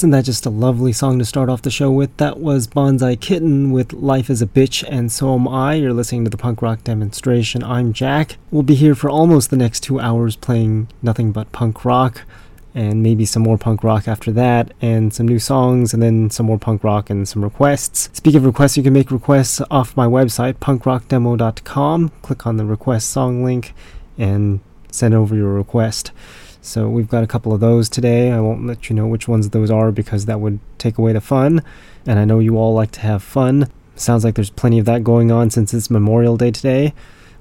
wasn't that just a lovely song to start off the show with? That was Bonsai Kitten with Life is a Bitch, and so am I. You're listening to the punk rock demonstration. I'm Jack. We'll be here for almost the next two hours playing nothing but punk rock, and maybe some more punk rock after that, and some new songs, and then some more punk rock and some requests. Speaking of requests, you can make requests off my website, punkrockdemo.com. Click on the request song link and send over your request. So we've got a couple of those today. I won't let you know which ones those are because that would take away the fun. And I know you all like to have fun. Sounds like there's plenty of that going on since it's Memorial Day today,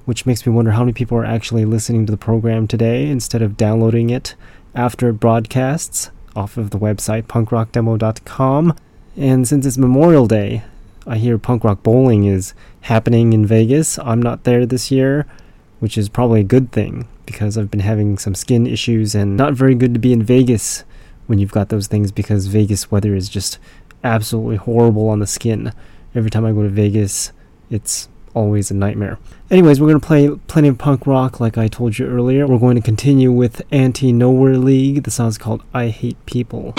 which makes me wonder how many people are actually listening to the program today instead of downloading it after it broadcasts off of the website punkrockdemo.com. And since it's Memorial Day, I hear punk rock bowling is happening in Vegas. I'm not there this year, which is probably a good thing because I've been having some skin issues and not very good to be in Vegas when you've got those things because Vegas weather is just absolutely horrible on the skin. Every time I go to Vegas, it's always a nightmare. Anyways, we're going to play plenty of punk rock like I told you earlier. We're going to continue with Anti Nowhere League. The song's called I Hate People.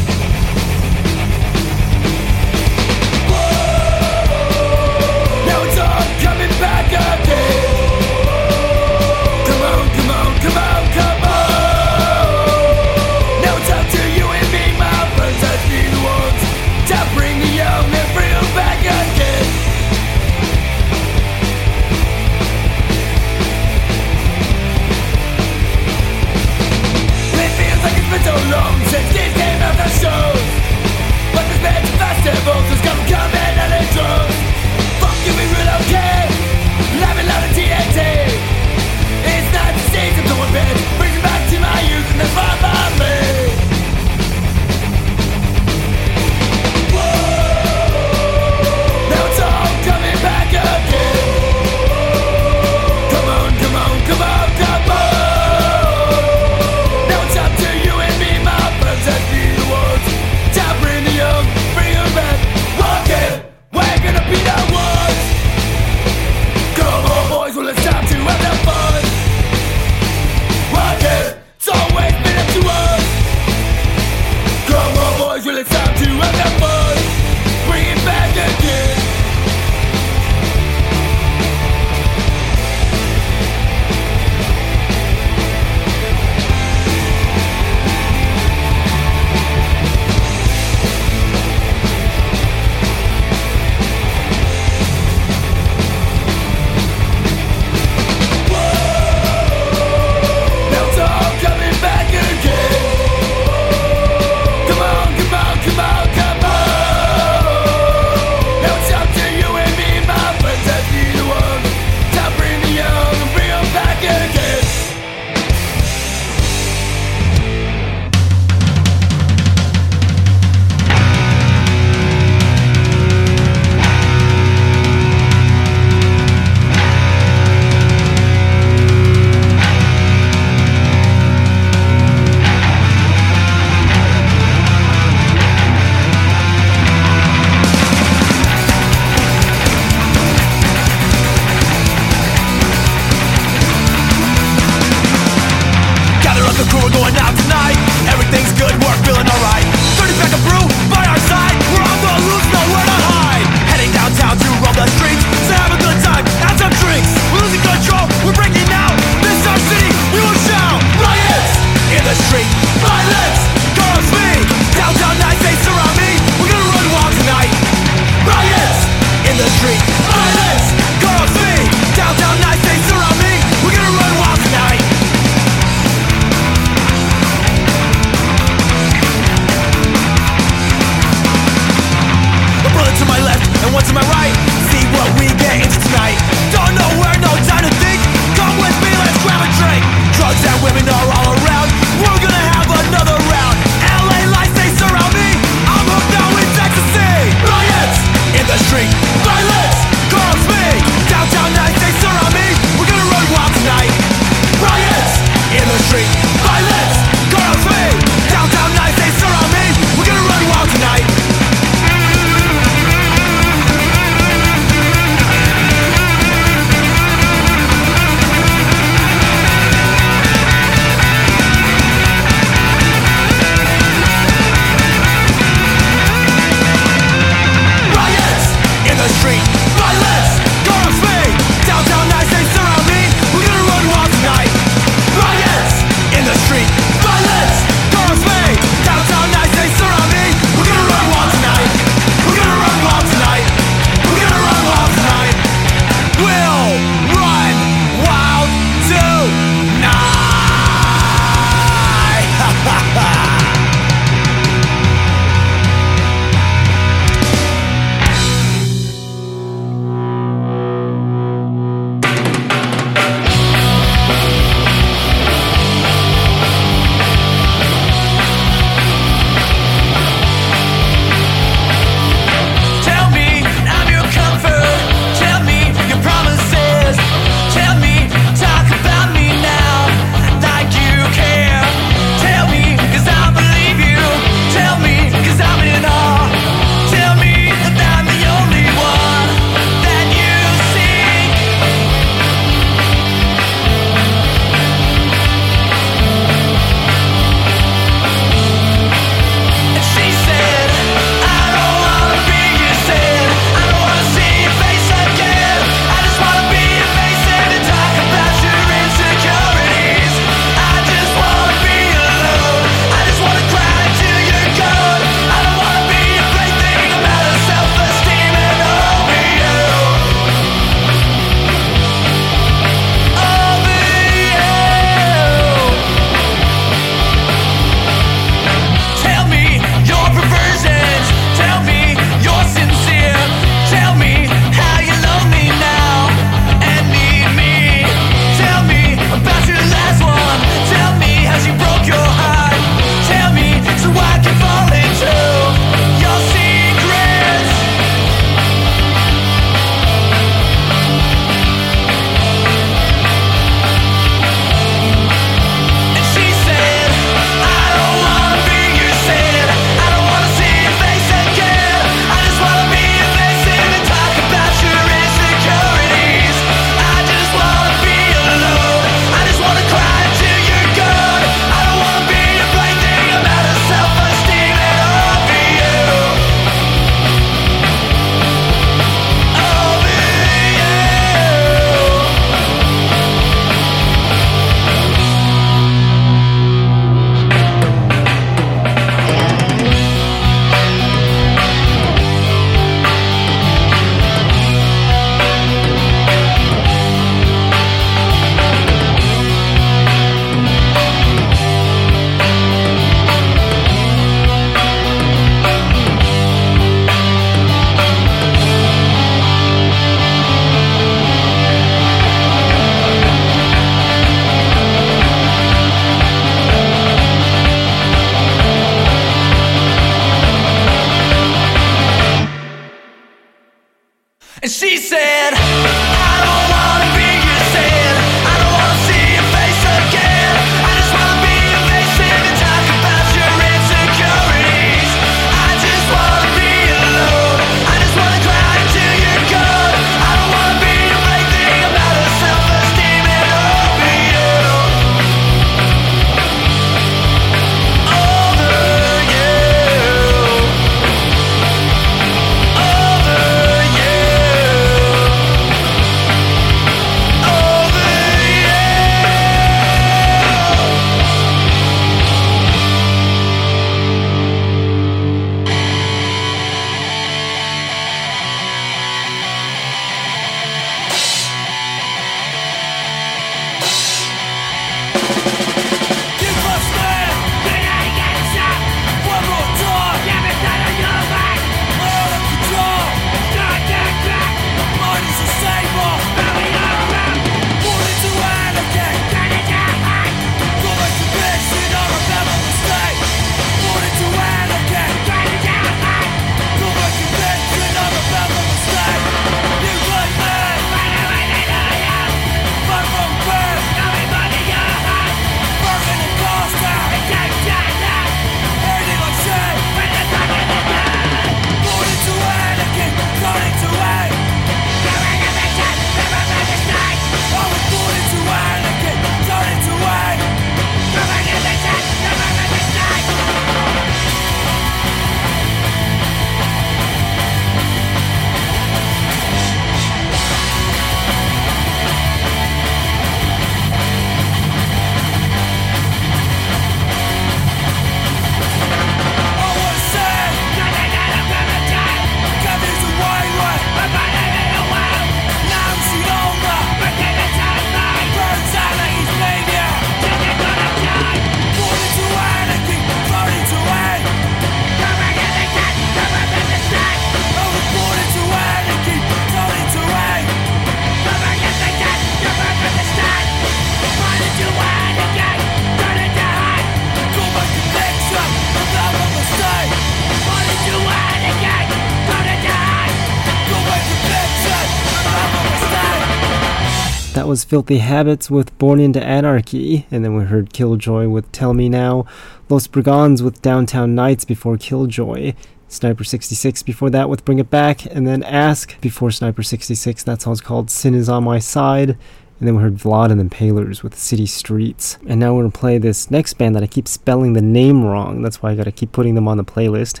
was Filthy Habits with Born into Anarchy, and then we heard Killjoy with Tell Me Now, Los Brigands with Downtown Nights before Killjoy, Sniper 66 before that with Bring It Back, and then Ask before Sniper 66, that it's called Sin Is On My Side, and then we heard Vlad and then Palers with City Streets. And now we're gonna play this next band that I keep spelling the name wrong, that's why I gotta keep putting them on the playlist,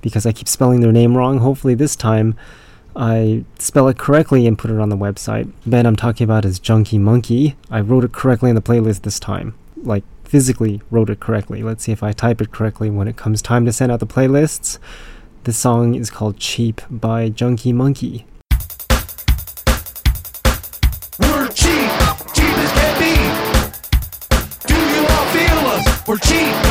because I keep spelling their name wrong. Hopefully this time I spell it correctly and put it on the website. The band I'm talking about is Junkie Monkey. I wrote it correctly in the playlist this time. Like, physically wrote it correctly. Let's see if I type it correctly when it comes time to send out the playlists. The song is called Cheap by Junkie Monkey. We're cheap, cheap as can be. Do you all feel us? We're cheap.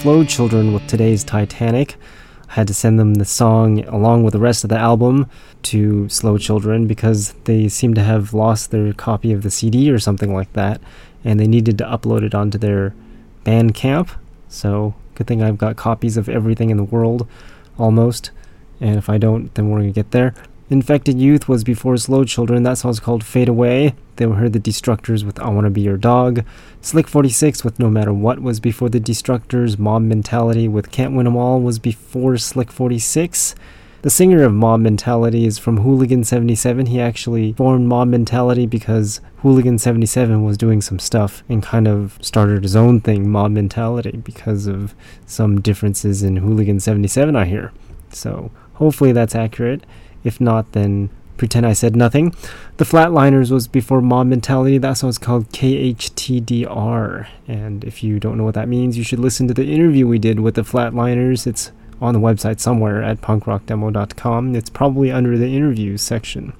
Slow Children with today's Titanic. I had to send them the song along with the rest of the album to Slow Children because they seem to have lost their copy of the CD or something like that, and they needed to upload it onto their Bandcamp. So, good thing I've got copies of everything in the world, almost. And if I don't, then we're gonna get there. Infected Youth was before Slow Children. That song's called Fade Away. They heard the Destructors with I Wanna Be Your Dog. Slick 46 with No Matter What was before the Destructors. Mob Mentality with Can't Win 'Em All was before Slick 46. The singer of Mob Mentality is from Hooligan 77. He actually formed Mob Mentality because Hooligan 77 was doing some stuff and kind of started his own thing, Mob Mentality, because of some differences in Hooligan 77, I hear. So hopefully that's accurate. If not, then pretend I said nothing. The Flatliners was before Mob Mentality. That song's called KHTDR. And if you don't know what that means, you should listen to the interview we did with the Flatliners. It's on the website somewhere at punkrockdemo.com. It's probably under the interviews section,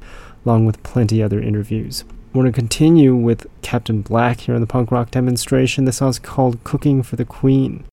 along with plenty other interviews. We're going to continue with Captain Black here on the punk rock demonstration. This song's called Cooking for the Queen.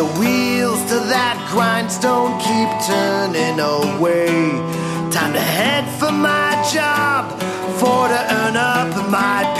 The wheels to that grindstone keep turning away. Time to head for my job, for to earn up my pay.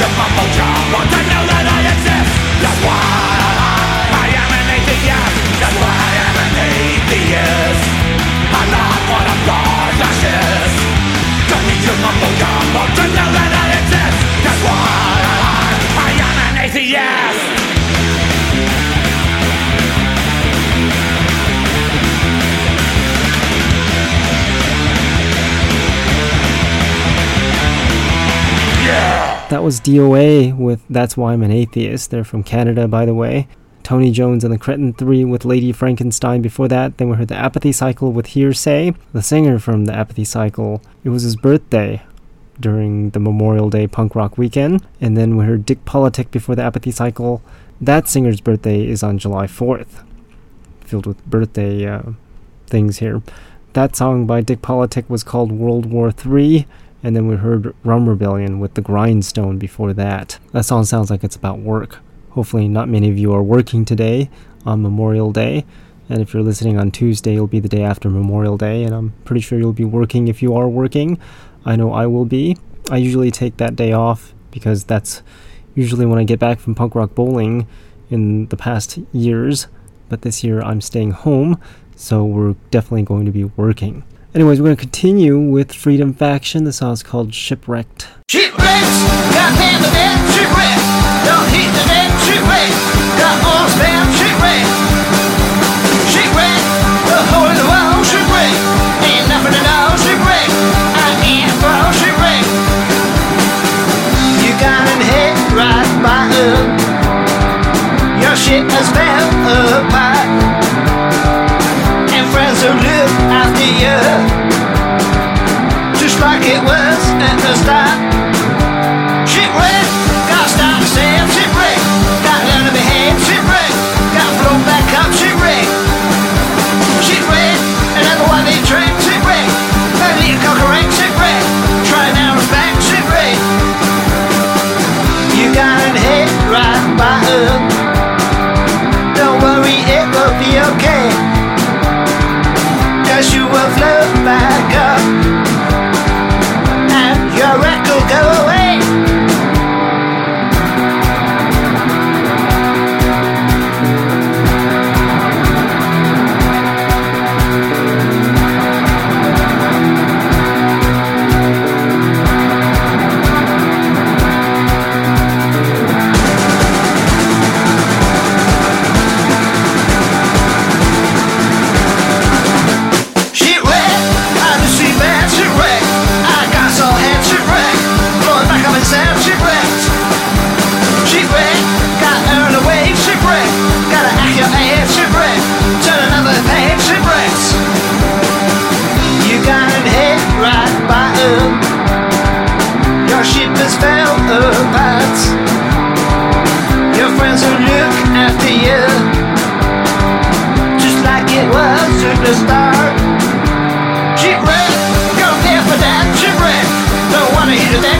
your bubble Want to know that I exist. That's why I am an atheist. That's why I am an atheist. I'm not gonna know that I exist. That's why I am an atheist. That was DOA with That's Why I'm an Atheist. They're from Canada, by the way. Tony Jones and the Cretin 3 with Lady Frankenstein before that. Then we heard the Apathy Cycle with Hearsay. The singer from the Apathy Cycle, it was his birthday during the Memorial Day punk rock weekend. And then we heard Dick Politic before the Apathy Cycle. That singer's birthday is on July 4th. Filled with birthday uh, things here. That song by Dick Politic was called World War III and then we heard Rum Rebellion with The Grindstone before that. That song sounds like it's about work. Hopefully, not many of you are working today on Memorial Day. And if you're listening on Tuesday, it'll be the day after Memorial Day, and I'm pretty sure you'll be working if you are working. I know I will be. I usually take that day off because that's usually when I get back from punk rock bowling in the past years. But this year I'm staying home, so we're definitely going to be working. Anyways, we're going to continue with Freedom Faction. The song's called Shipwrecked. Shipwrecks, goddamn the dead shipwreck. Don't hit the dead shipwreck. Got all spam shipwreck. Shipwreck, the hole in the wall shipwreck. Ain't nothing at all shipwreck. I for shipwreck. You got right. Your has fell apart. Who look after you just like it was at the start.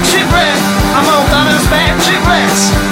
Shipwreck. I'm all done and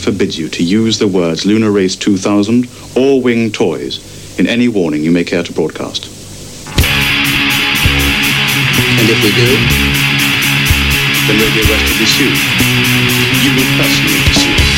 forbids you to use the words Lunar Race 2000 or Wing Toys in any warning you may care to broadcast. And if we do, then Radio West will be sued. You will personally be sued.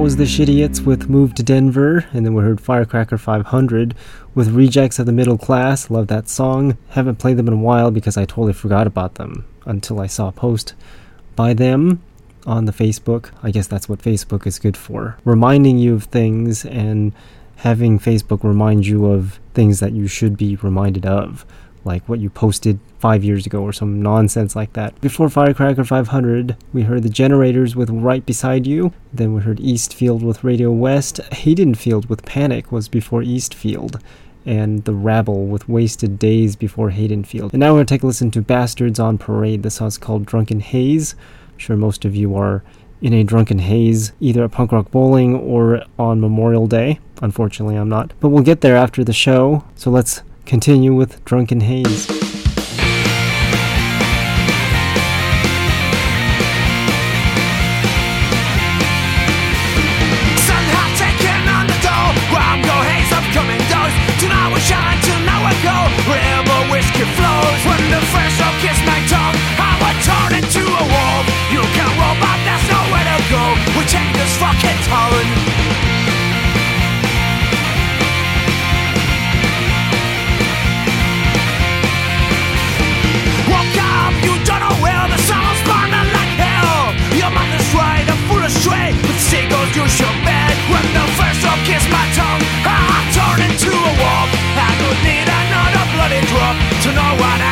was the Shitty with Move to Denver, and then we heard Firecracker 500 with Rejects of the Middle Class. Love that song. Haven't played them in a while because I totally forgot about them until I saw a post by them on the Facebook. I guess that's what Facebook is good for reminding you of things and having Facebook remind you of things that you should be reminded of like what you posted five years ago or some nonsense like that. Before Firecracker 500, we heard the generators with Right Beside You, then we heard Eastfield with Radio West, Haydenfield with Panic was before Eastfield, and The Rabble with Wasted Days before Haydenfield. And now we're going to take a listen to Bastards on Parade. The song's called Drunken Haze. I'm sure most of you are in a drunken haze, either at punk rock bowling or on Memorial Day. Unfortunately, I'm not. But we'll get there after the show, so let's Continue with Drunken Haze. my tongue. I turn into a wolf. I don't need another bloody drop To know what I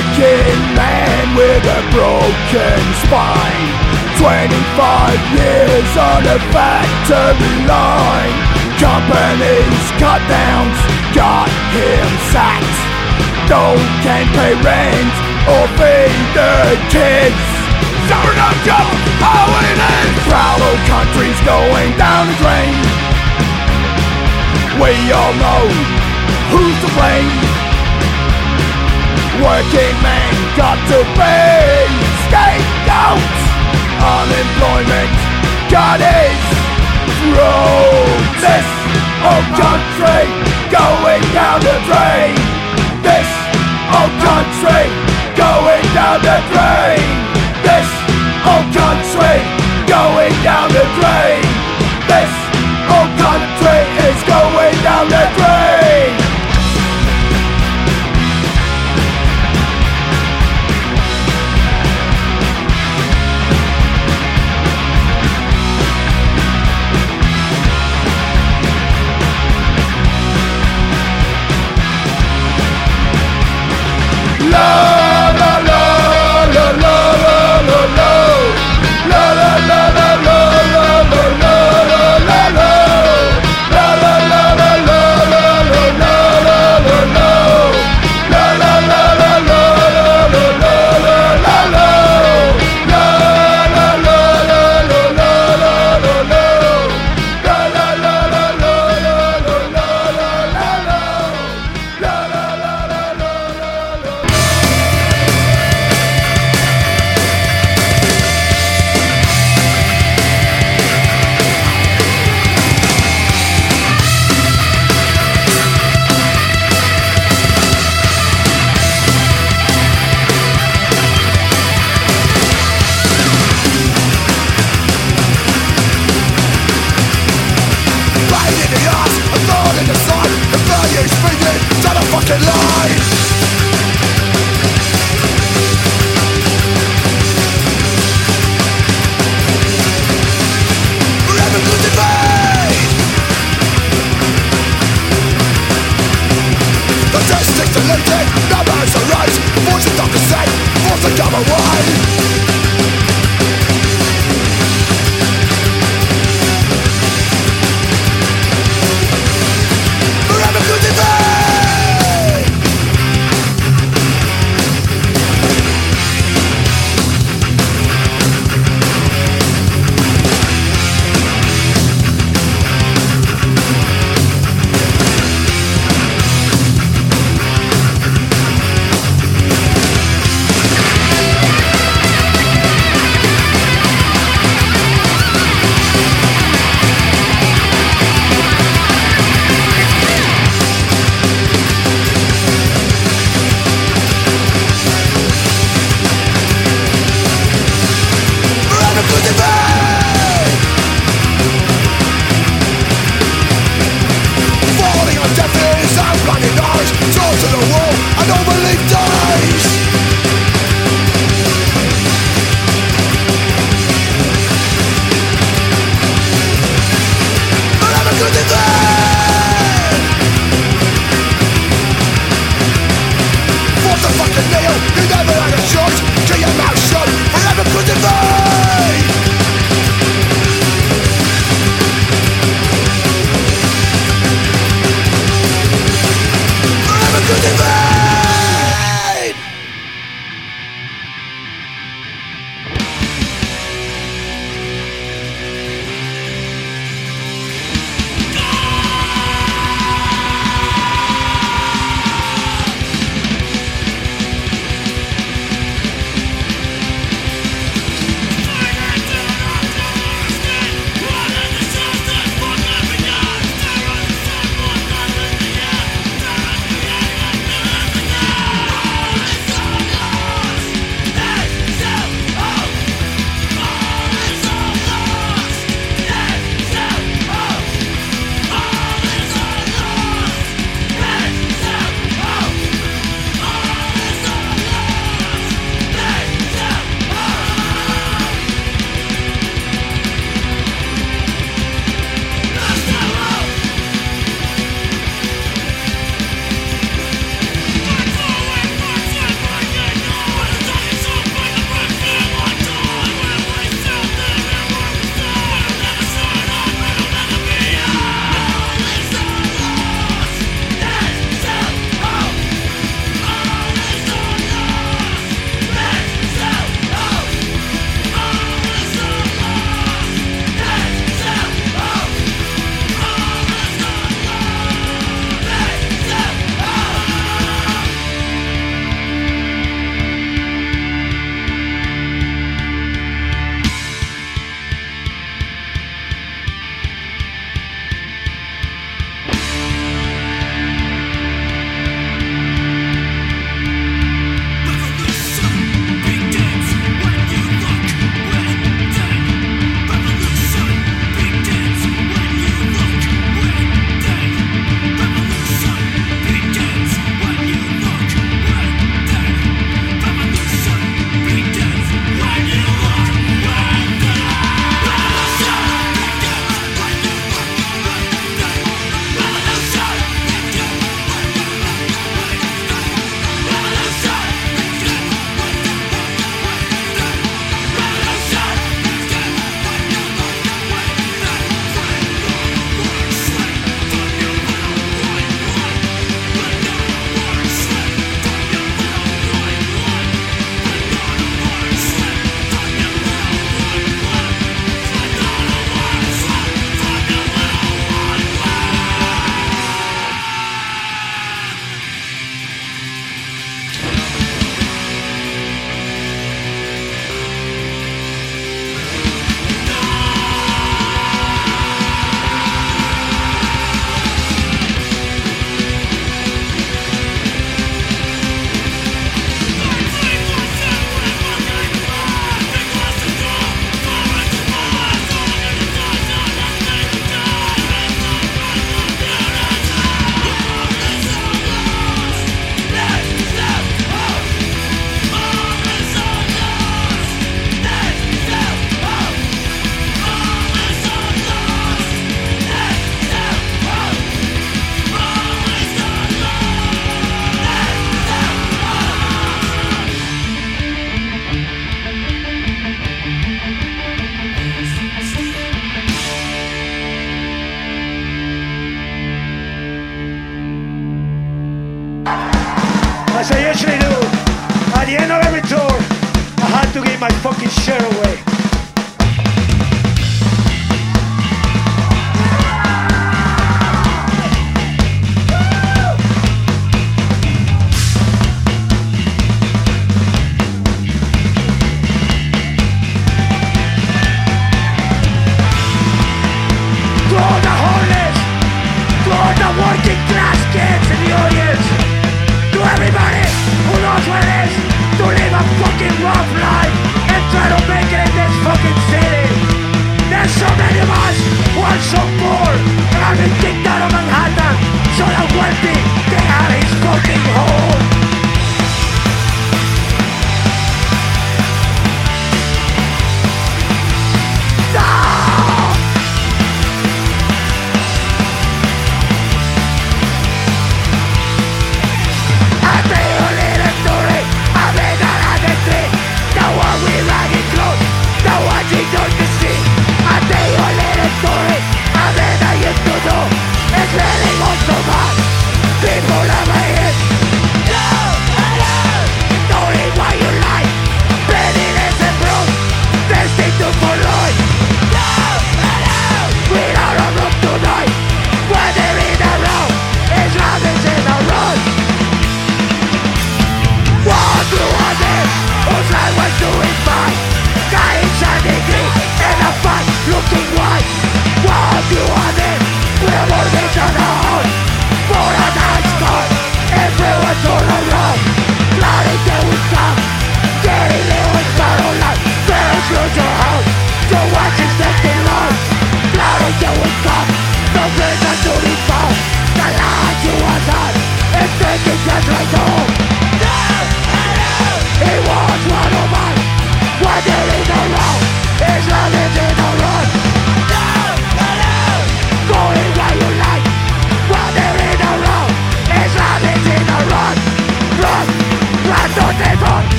Working man with a broken spine. 25 years on a factory line. Companies cut downs got him sacked. Don't can pay rent or feed the kids. Summer no job, how it is. Proud country's going down the drain. We all know who's to blame Working man got to pay scapegoats. Unemployment got its throat This old country going down the drain. This old country going down the drain. This old country going down the drain La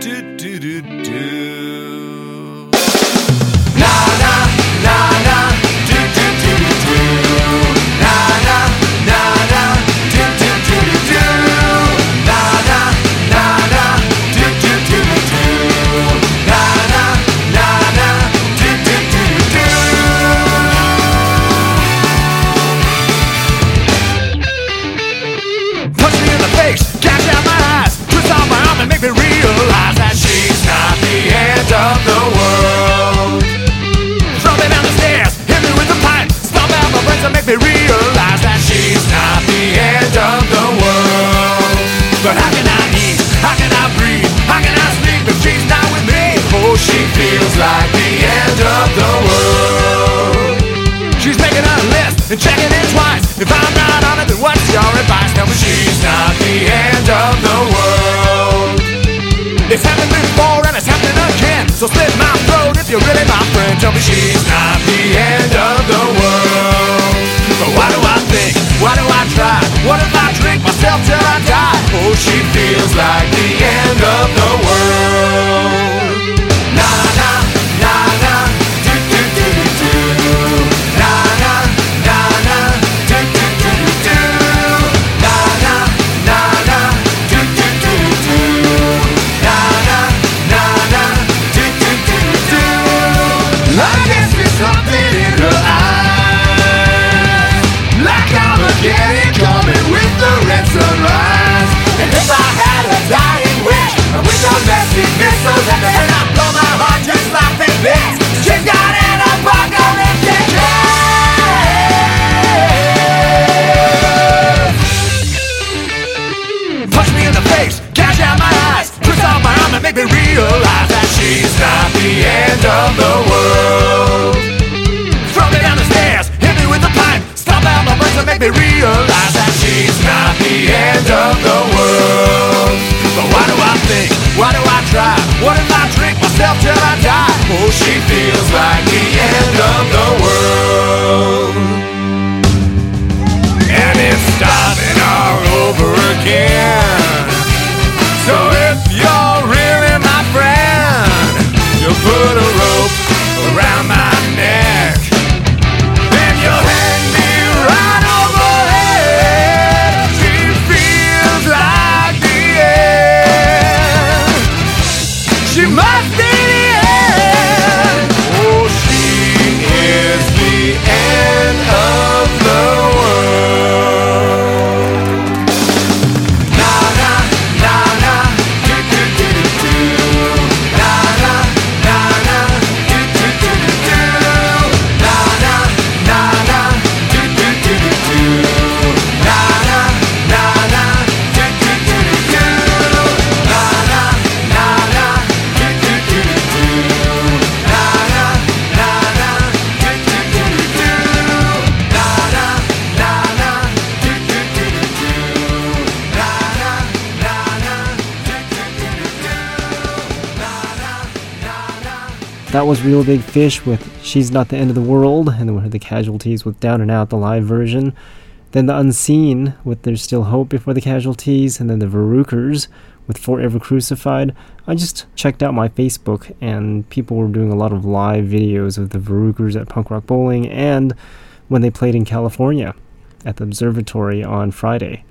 do do do do. really my friend? Tell me she's not the end of the world. But why do I think? Why do I try? What if I drink myself till I die? Oh, she feels like the end of the world. get it coming with the red sunrise. And if I had a dying wish, I wish I left it this so that I blow my heart just like they blitz. She's got an apocalyptic dress. Punch me in the face, gouge out my eyes, twist out my arm and make me realize that she's not the end of the world. Breath and make me realize that she's not the end of the world. But why do I think? Why do I try? What if I drink myself till I die? Oh, she feels like the end of the world. And it's starting all over again. Was Real Big Fish with She's Not the End of the World, and then we heard the Casualties with Down and Out, the live version. Then the Unseen with There's Still Hope Before the Casualties, and then the Varukers with Forever Crucified. I just checked out my Facebook, and people were doing a lot of live videos of the Varukers at Punk Rock Bowling and when they played in California at the observatory on Friday.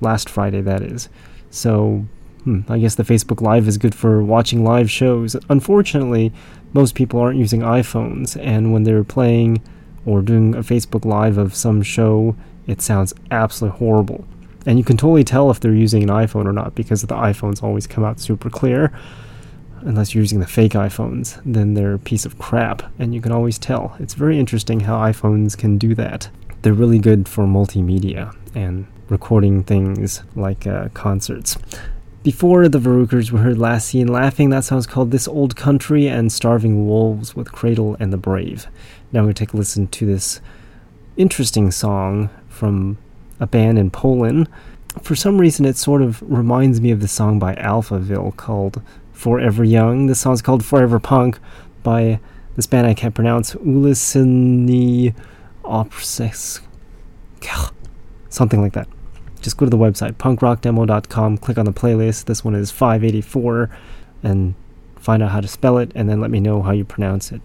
Last Friday, that is. So Hmm, I guess the Facebook Live is good for watching live shows. Unfortunately, most people aren't using iPhones, and when they're playing or doing a Facebook Live of some show, it sounds absolutely horrible. And you can totally tell if they're using an iPhone or not because the iPhones always come out super clear. Unless you're using the fake iPhones, then they're a piece of crap, and you can always tell. It's very interesting how iPhones can do that. They're really good for multimedia and recording things like uh, concerts. Before the Varukers, were heard Last Seen Laughing. That song's called This Old Country and Starving Wolves with Cradle and the Brave. Now we're going to take a listen to this interesting song from a band in Poland. For some reason, it sort of reminds me of the song by Alphaville called Forever Young. This song's called Forever Punk by this band I can't pronounce, Ulysyny Opses. Something like that just go to the website punkrockdemo.com click on the playlist. This one is 584 and find out how to spell it and then let me know how you pronounce it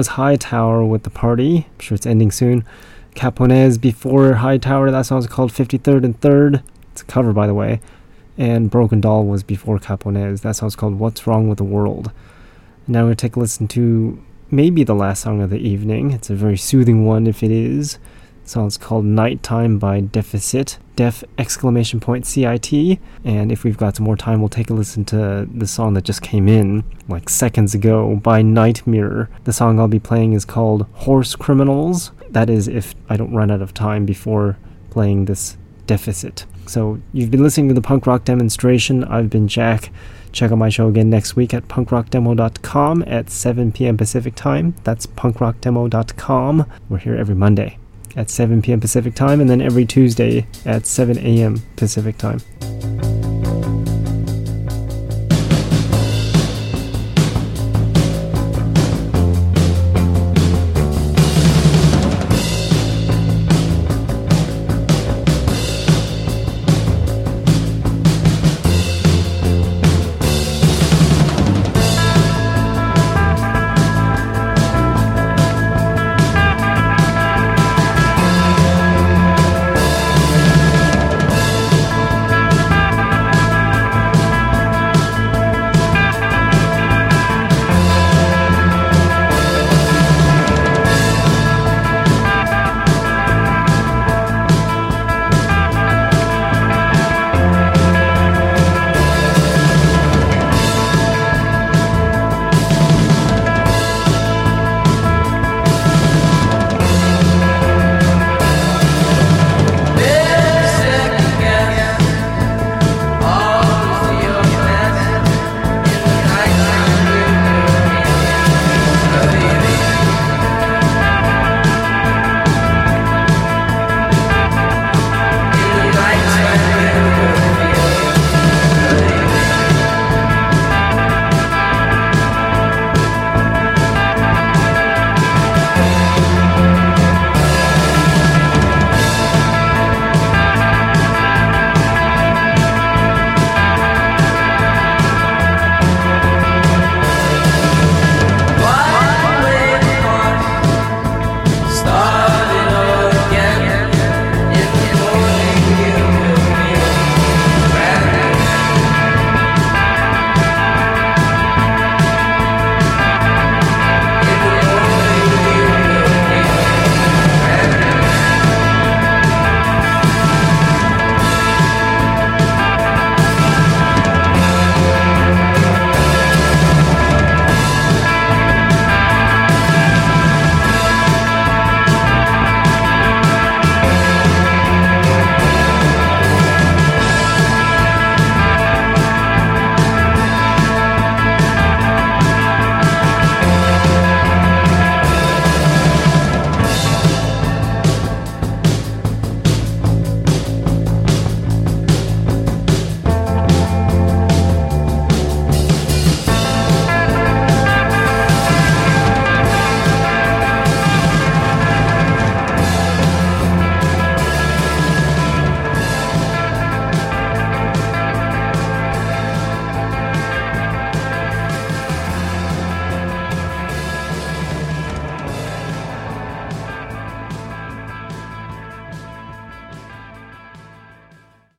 was Hightower with the party. I'm sure it's ending soon. Caponez before Hightower. That song's called 53rd and 3rd. It's a cover, by the way. And Broken Doll was before Caponez. That song's called What's Wrong with the World. Now we're going to take a listen to maybe the last song of the evening. It's a very soothing one if it is song's called Nighttime by Deficit, def exclamation point CIT. And if we've got some more time, we'll take a listen to the song that just came in, like seconds ago, by Nightmare. The song I'll be playing is called Horse Criminals. That is, if I don't run out of time before playing this deficit. So you've been listening to the punk rock demonstration. I've been Jack. Check out my show again next week at punkrockdemo.com at 7 p.m. Pacific time. That's punkrockdemo.com. We're here every Monday at 7 p.m. Pacific time, and then every Tuesday at 7 a.m. Pacific time.